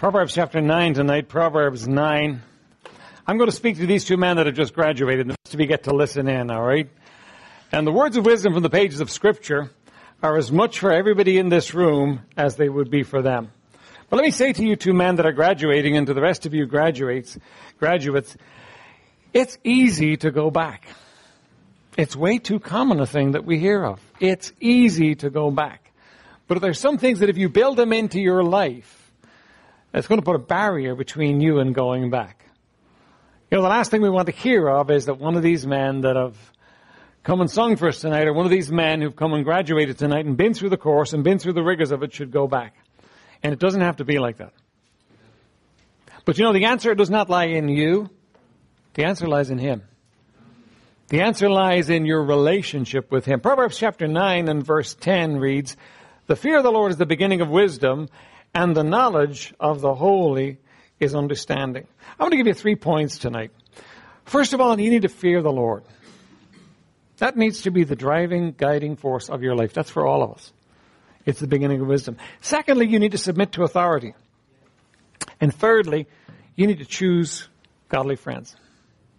Proverbs chapter 9 tonight, Proverbs 9. I'm going to speak to these two men that have just graduated, the rest of you get to listen in, alright? And the words of wisdom from the pages of scripture are as much for everybody in this room as they would be for them. But let me say to you two men that are graduating and to the rest of you graduates, graduates, it's easy to go back. It's way too common a thing that we hear of. It's easy to go back. But there's some things that if you build them into your life, it's going to put a barrier between you and going back. You know, the last thing we want to hear of is that one of these men that have come and sung for us tonight, or one of these men who've come and graduated tonight and been through the course and been through the rigors of it should go back. And it doesn't have to be like that. But you know, the answer does not lie in you. The answer lies in Him. The answer lies in your relationship with Him. Proverbs chapter 9 and verse 10 reads, The fear of the Lord is the beginning of wisdom, and the knowledge of the holy is understanding. I want to give you three points tonight. First of all, you need to fear the Lord. That needs to be the driving, guiding force of your life. That's for all of us. It's the beginning of wisdom. Secondly, you need to submit to authority. And thirdly, you need to choose godly friends.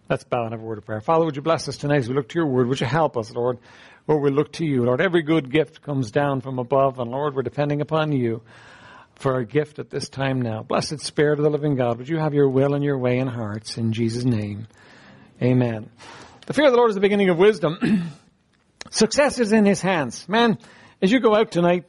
Let's bow and have a word of prayer. Father, would you bless us tonight as we look to your word? Would you help us, Lord? where we look to you. Lord, every good gift comes down from above, and Lord, we're depending upon you for our gift at this time now. Blessed Spirit of the living God, would you have your will and your way in hearts in Jesus' name. Amen. The fear of the Lord is the beginning of wisdom. Success is in his hands. Man, as you go out tonight,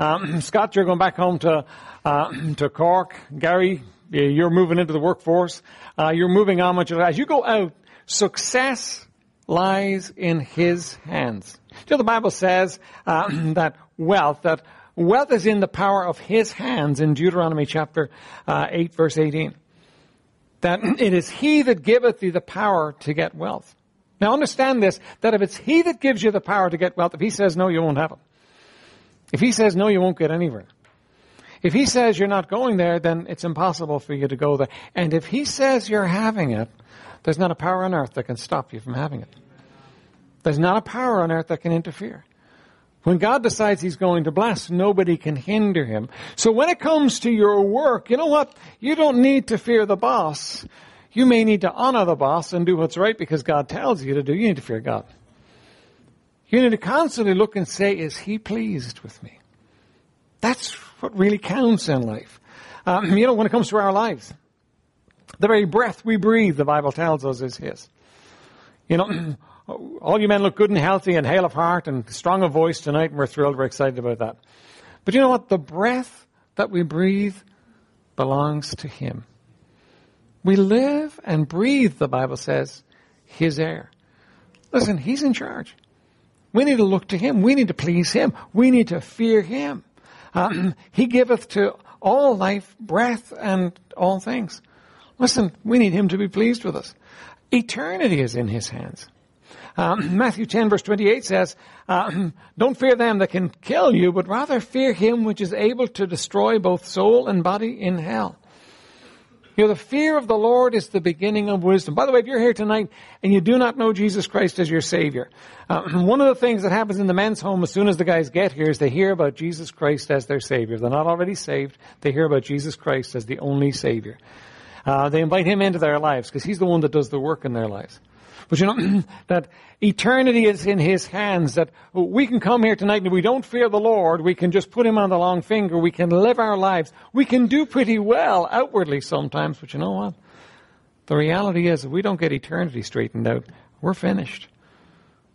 um, Scott, you're going back home to, uh, to Cork. Gary, you're moving into the workforce. Uh, you're moving on much as you go out, success lies in his hands. You know, the Bible says uh, that wealth, that Wealth is in the power of his hands in Deuteronomy chapter uh, 8 verse 18. That it is he that giveth thee the power to get wealth. Now understand this, that if it's he that gives you the power to get wealth, if he says no, you won't have it. If he says no, you won't get anywhere. If he says you're not going there, then it's impossible for you to go there. And if he says you're having it, there's not a power on earth that can stop you from having it. There's not a power on earth that can interfere. When God decides He's going to bless, nobody can hinder Him. So when it comes to your work, you know what? You don't need to fear the boss. You may need to honor the boss and do what's right because God tells you to do. You need to fear God. You need to constantly look and say, is He pleased with me? That's what really counts in life. Um, you know, when it comes to our lives, the very breath we breathe, the Bible tells us, is His. You know, all you men look good and healthy and hale of heart and strong of voice tonight, and we're thrilled, we're excited about that. But you know what? The breath that we breathe belongs to Him. We live and breathe, the Bible says, His air. Listen, He's in charge. We need to look to Him. We need to please Him. We need to fear Him. Um, he giveth to all life breath and all things. Listen, we need Him to be pleased with us. Eternity is in His hands. Um, Matthew 10 verse 28 says, uh, don't fear them that can kill you, but rather fear him which is able to destroy both soul and body in hell. You know, the fear of the Lord is the beginning of wisdom. By the way, if you're here tonight and you do not know Jesus Christ as your Savior, uh, one of the things that happens in the men's home as soon as the guys get here is they hear about Jesus Christ as their Savior. If they're not already saved, they hear about Jesus Christ as the only Savior. Uh, they invite Him into their lives because He's the one that does the work in their lives. But you know, that eternity is in His hands, that we can come here tonight and we don't fear the Lord, we can just put Him on the long finger, we can live our lives, we can do pretty well outwardly sometimes, but you know what? The reality is, if we don't get eternity straightened out, we're finished.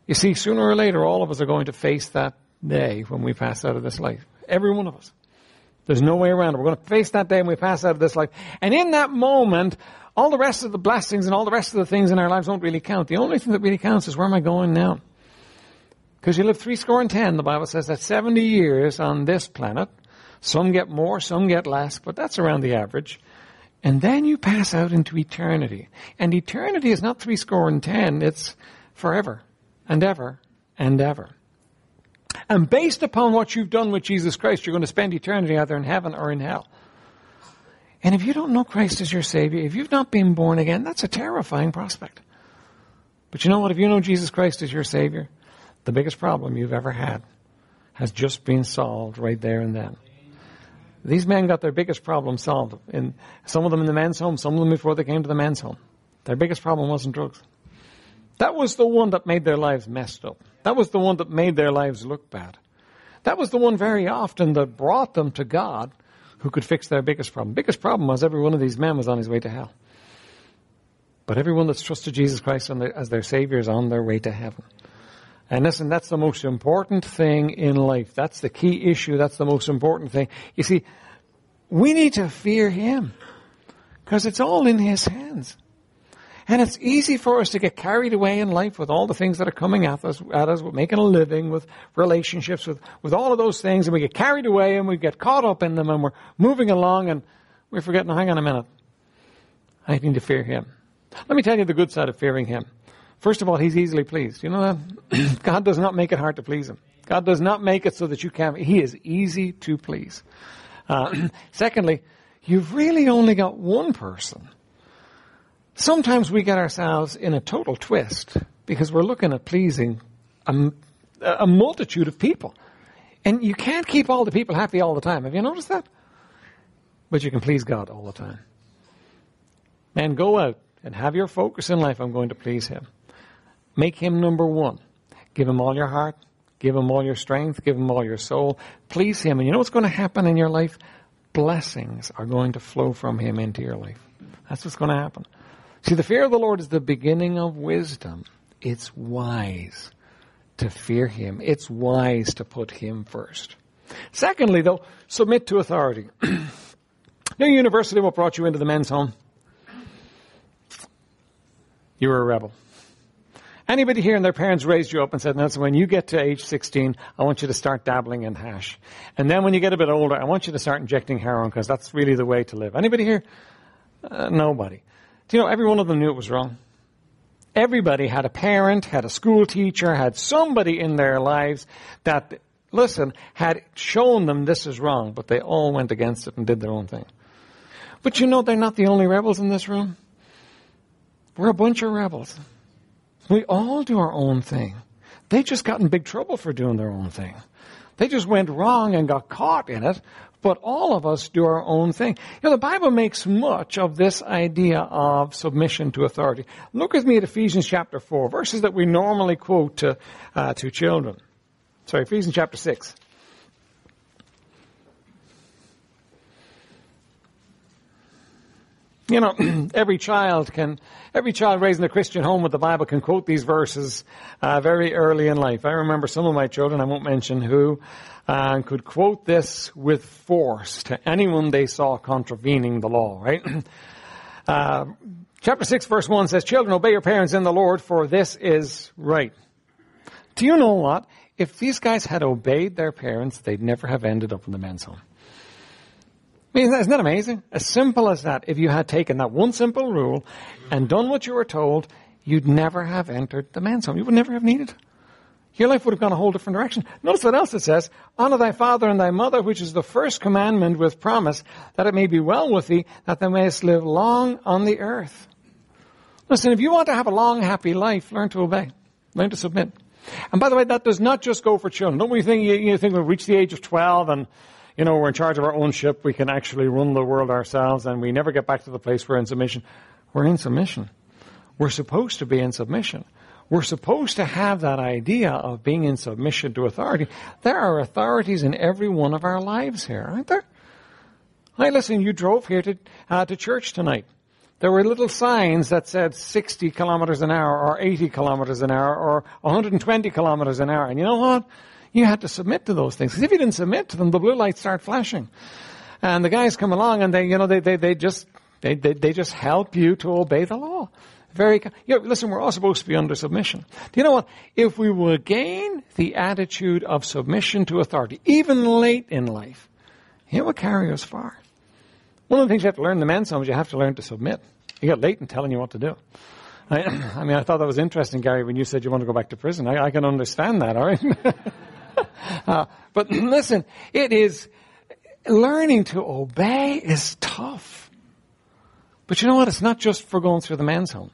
You see, sooner or later, all of us are going to face that day when we pass out of this life. Every one of us. There's no way around it. We're going to face that day when we pass out of this life. And in that moment, all the rest of the blessings and all the rest of the things in our lives don't really count. The only thing that really counts is where am I going now? Because you live three score and ten, the Bible says that 70 years on this planet. Some get more, some get less, but that's around the average. And then you pass out into eternity. And eternity is not three score and ten, it's forever and ever and ever. And based upon what you've done with Jesus Christ, you're going to spend eternity either in heaven or in hell. And if you don't know Christ as your Savior, if you've not been born again, that's a terrifying prospect. But you know what? If you know Jesus Christ as your Savior, the biggest problem you've ever had has just been solved right there and then. These men got their biggest problem solved. In, some of them in the man's home, some of them before they came to the man's home. Their biggest problem wasn't drugs. That was the one that made their lives messed up. That was the one that made their lives look bad. That was the one very often that brought them to God who could fix their biggest problem. Biggest problem was every one of these men was on his way to hell. But everyone that's trusted Jesus Christ as their Savior is on their way to heaven. And listen, that's the most important thing in life. That's the key issue. That's the most important thing. You see, we need to fear Him. Because it's all in His hands. And it's easy for us to get carried away in life with all the things that are coming at us, at us with making a living, with relationships, with, with all of those things, and we get carried away and we get caught up in them and we're moving along and we're forgetting, hang on a minute. I need to fear Him. Let me tell you the good side of fearing Him. First of all, He's easily pleased. You know that? God does not make it hard to please Him. God does not make it so that you can't. He is easy to please. Uh, secondly, you've really only got one person Sometimes we get ourselves in a total twist because we're looking at pleasing a, a multitude of people. And you can't keep all the people happy all the time. Have you noticed that? But you can please God all the time. Man, go out and have your focus in life. I'm going to please Him. Make Him number one. Give Him all your heart. Give Him all your strength. Give Him all your soul. Please Him. And you know what's going to happen in your life? Blessings are going to flow from Him into your life. That's what's going to happen. See, the fear of the Lord is the beginning of wisdom. It's wise to fear Him. It's wise to put Him first. Secondly, though, submit to authority. New university, what brought you into the men's home? You were a rebel. Anybody here and their parents raised you up and said, "That's when you get to age 16, I want you to start dabbling in hash. And then when you get a bit older, I want you to start injecting heroin because that's really the way to live. Anybody here? Uh, nobody. Do you know, every one of them knew it was wrong. Everybody had a parent, had a school teacher, had somebody in their lives that, listen, had shown them this is wrong, but they all went against it and did their own thing. But you know, they're not the only rebels in this room. We're a bunch of rebels. We all do our own thing. They just got in big trouble for doing their own thing. They just went wrong and got caught in it, but all of us do our own thing. You know, the Bible makes much of this idea of submission to authority. Look with me at Ephesians chapter 4, verses that we normally quote to, uh, to children. Sorry, Ephesians chapter 6. You know, every child can, every child raised in a Christian home with the Bible can quote these verses uh, very early in life. I remember some of my children, I won't mention who, uh, could quote this with force to anyone they saw contravening the law, right? Uh, chapter 6 verse 1 says, Children, obey your parents in the Lord, for this is right. Do you know what? If these guys had obeyed their parents, they'd never have ended up in the men's home. I mean, isn't that amazing? As simple as that. If you had taken that one simple rule and done what you were told, you'd never have entered the men's home. You would never have needed. Your life would have gone a whole different direction. Notice what else it says. Honor thy father and thy mother, which is the first commandment with promise, that it may be well with thee, that thou mayest live long on the earth. Listen, if you want to have a long, happy life, learn to obey. Learn to submit. And by the way, that does not just go for children. Don't we think, you, you think we'll reach the age of 12 and you know, we're in charge of our own ship. We can actually run the world ourselves and we never get back to the place we're in submission. We're in submission. We're supposed to be in submission. We're supposed to have that idea of being in submission to authority. There are authorities in every one of our lives here, aren't there? Hey, listen, you drove here to, uh, to church tonight. There were little signs that said 60 kilometers an hour or 80 kilometers an hour or 120 kilometers an hour. And you know what? You had to submit to those things. Because if you didn't submit to them, the blue lights start flashing. And the guys come along and they, you know, they, they, they just, they, they, they just help you to obey the law. Very, you know, listen, we're all supposed to be under submission. Do you know what? If we will gain the attitude of submission to authority, even Leighton life, it will carry us far. One of the things you have to learn in the men's home is you have to learn to submit. You get late in telling you what to do. I, I, mean, I thought that was interesting, Gary, when you said you want to go back to prison. I, I can understand that, all right? Uh, but listen, it is, learning to obey is tough. But you know what? It's not just for going through the man's home.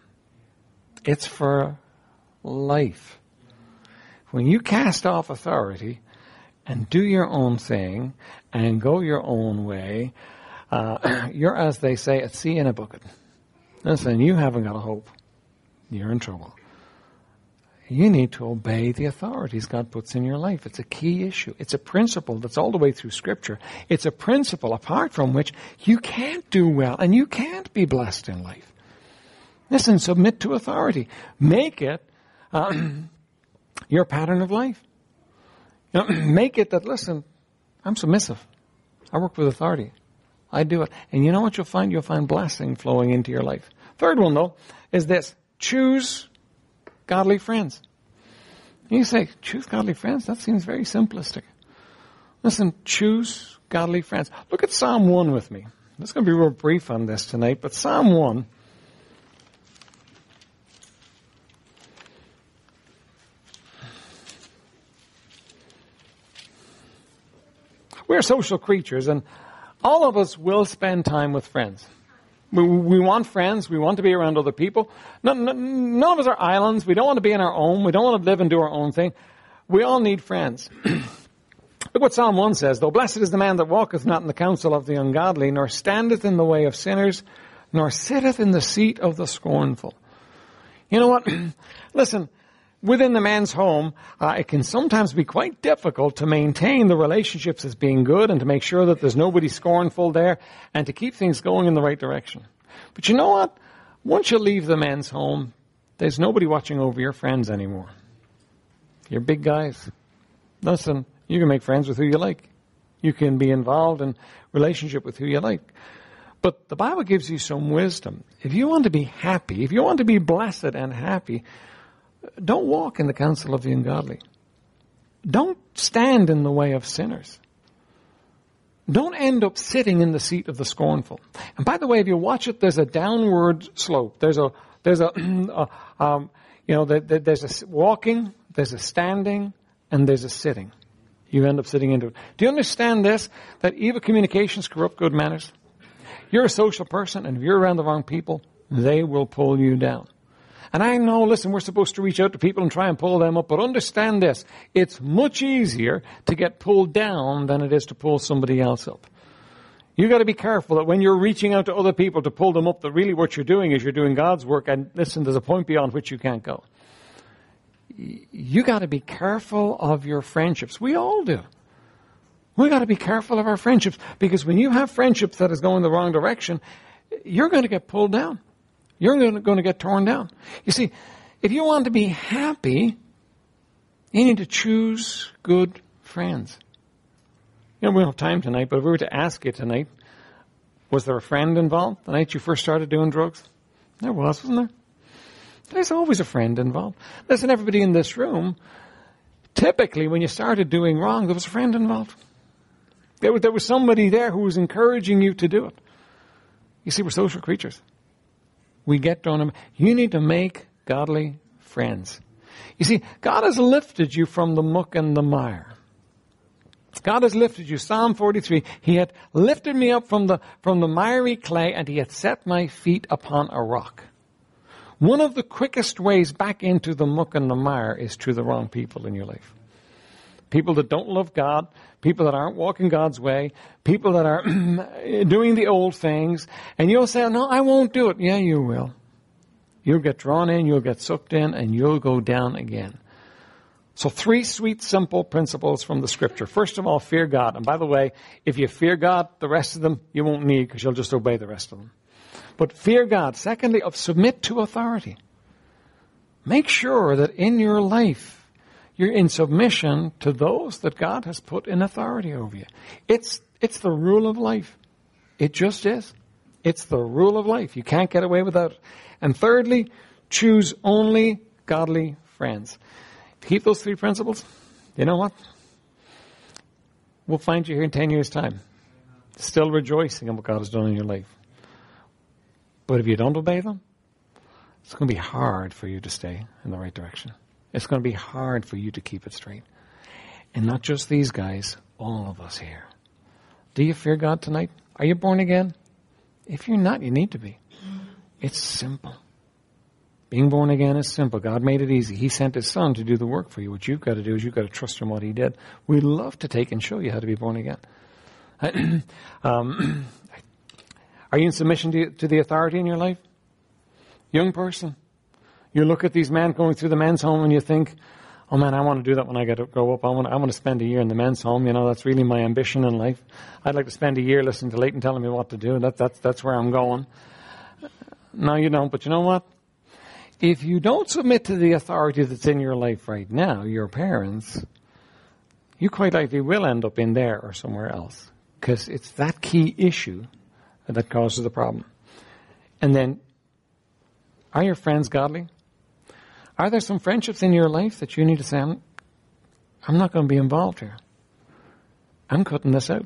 It's for life. When you cast off authority, and do your own thing and go your own way, uh, you're, as they say, at sea in a bucket. Listen, you haven't got a hope. You're in trouble. You need to obey the authorities God puts in your life. It's a key issue. It's a principle that's all the way through Scripture. It's a principle apart from which you can't do well and you can't be blessed in life. Listen, submit to authority. Make it um, your pattern of life. You know, make it that, listen, I'm submissive. I work with authority. I do it. And you know what you'll find? You'll find blessing flowing into your life. Third one, though, is this. Choose godly friends. You say, choose godly friends? That seems very simplistic. Listen, choose godly friends. Look at Psalm 1 with me. I'm going to be real brief on this tonight, but Psalm 1. We're social creatures, and all of us will spend time with friends. We, we want friends. We want to be around other people. None, none, of us are islands. We don't want to be in our own. We don't want to live and do our own thing. We all need friends. Look what Psalm 1 says, though blessed is the man that walketh not in the counsel of the ungodly, nor standeth in the way of sinners, nor sitteth in the seat of the scornful. You know what? Listen, within the man's home, uh, it can sometimes be quite difficult to maintain the relationships as being good and to make sure that there's nobody scornful there and to keep things going in the right direction. But you know what? Once you leave the man's home, there's nobody watching over your friends anymore. You're big guys. Listen, you can make friends with who you like. You can be involved in relationship with who you like. But the Bible gives you some wisdom. If you want to be happy, if you want to be blessed and happy, don't walk in the counsel of the ungodly. Don't stand in the way of sinners. Don't end up sitting in the seat of the scornful. And by the way, if you watch it, there's a downward slope. There's a, there's a, um, you know, there's a walking, there's a standing, and there's a sitting. You end up sitting into it. Do you understand this? That evil communications corrupt good manners? You're a social person, and if you're around the wrong people, they will pull you down. And I know, listen, we're supposed to reach out to people and try and pull them up, but understand this. It's much easier to get pulled down than it is to pull somebody else up. You've gotta be careful that when you're reaching out to other people to pull them up, that really what you're doing is you're doing God's work, and listen, there's a point beyond which you can't go. You gotta be careful of your friendships. We all do. We gotta be careful of our friendships, because when you have friendships that is going the wrong direction, you're going to get pulled down. You're going to get torn down. You see, if you want to be happy, you need to choose good friends. You know, we don't have time tonight, but if we were to ask you tonight, was there a friend involved the night you first started doing drugs? There was, wasn't there? There's always a friend involved. Listen, everybody in this room, typically when you started doing wrong, there was a friend involved. There was, there was somebody there who was encouraging you to do it. You see, we're social creatures we get on them. You need to make godly friends. You see, God has lifted you from the muck and the mire. God has lifted you. Psalm 43. He had lifted me up from the, from the miry clay and he had set my feet upon a rock. One of the quickest ways back into the muck and the mire is through the wrong people in your life. People that don't love God, people that aren't walking God's way, people that are doing the old things, and you'll say, no, I won't do it. Yeah, you will. You'll get drawn in, you'll get sucked in, and you'll go down again. So three sweet, simple principles from the scripture. First of all, fear God. And by the way, if you fear God, the rest of them you won't need because you'll just obey the rest of them. But fear God. Secondly, of submit to authority. Make sure that in your life, you're in submission to those that God has put in authority over you. It's, it's the rule of life. It just is. It's the rule of life. You can't get away without it. And thirdly, choose only godly friends. Keep those three principles. You know what? We'll find you here in 10 years' time, still rejoicing in what God has done in your life. But if you don't obey them, it's going to be hard for you to stay in the right direction. It's going to be hard for you to keep it straight. And not just these guys, all of us here. Do you fear God tonight? Are you born again? If you're not, you need to be. It's simple. Being born again is simple. God made it easy. He sent His Son to do the work for you. What you've got to do is you've got to trust in what He did. We'd love to take and show you how to be born again. um, are you in submission to, to the authority in your life? Young person. You look at these men going through the men's home and you think, oh man, I want to do that when I get to grow up. I want, I want to spend a year in the men's home. You know, that's really my ambition in life. I'd like to spend a year listening to Leighton telling me what to do. That, that's, that's where I'm going. No, you don't. But you know what? If you don't submit to the authority that's in your life right now, your parents, you quite likely will end up in there or somewhere else. Because it's that key issue that causes the problem. And then, are your friends godly? Are there some friendships in your life that you need to say, I'm, I'm not going to be involved here? I'm cutting this out.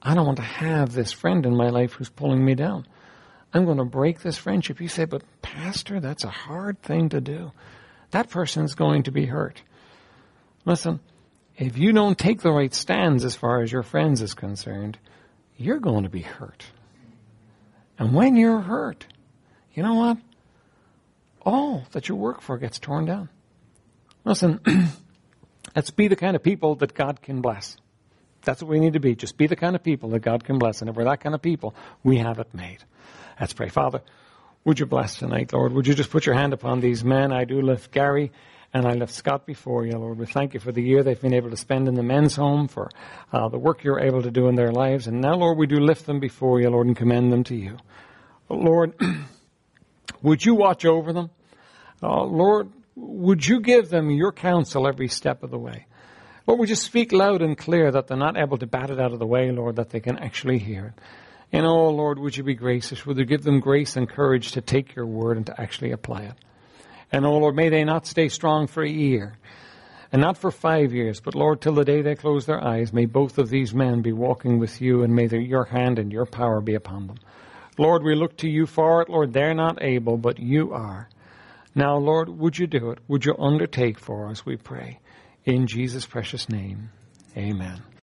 I don't want to have this friend in my life who's pulling me down. I'm going to break this friendship. You say, but Pastor, that's a hard thing to do. That person's going to be hurt. Listen, if you don't take the right stands as far as your friends is concerned, you're going to be hurt. And when you're hurt, you know what? All that you work for gets torn down. Listen, let's be the kind of people that God can bless. That's what we need to be. Just be the kind of people that God can bless. And if we're that kind of people, we have it made. Let's pray. Father, would you bless tonight, Lord? Would you just put your hand upon these men? I do lift Gary and I lift Scott before you, Lord. We thank you for the year they've been able to spend in the men's home, for uh, the work you're able to do in their lives. And now, Lord, we do lift them before you, Lord, and commend them to you. Lord, would you watch over them? Uh, Lord, would you give them your counsel every step of the way? Lord, would you speak loud and clear that they're not able to bat it out of the way, Lord, that they can actually hear it? And oh, Lord, would you be gracious? Would you give them grace and courage to take your word and to actually apply it? And oh, Lord, may they not stay strong for a year and not for five years, but Lord, till the day they close their eyes, may both of these men be walking with you and may your hand and your power be upon them. Lord, we look to you for it. Lord, they're not able, but you are. Now, Lord, would you do it? Would you undertake for us, we pray. In Jesus' precious name, amen.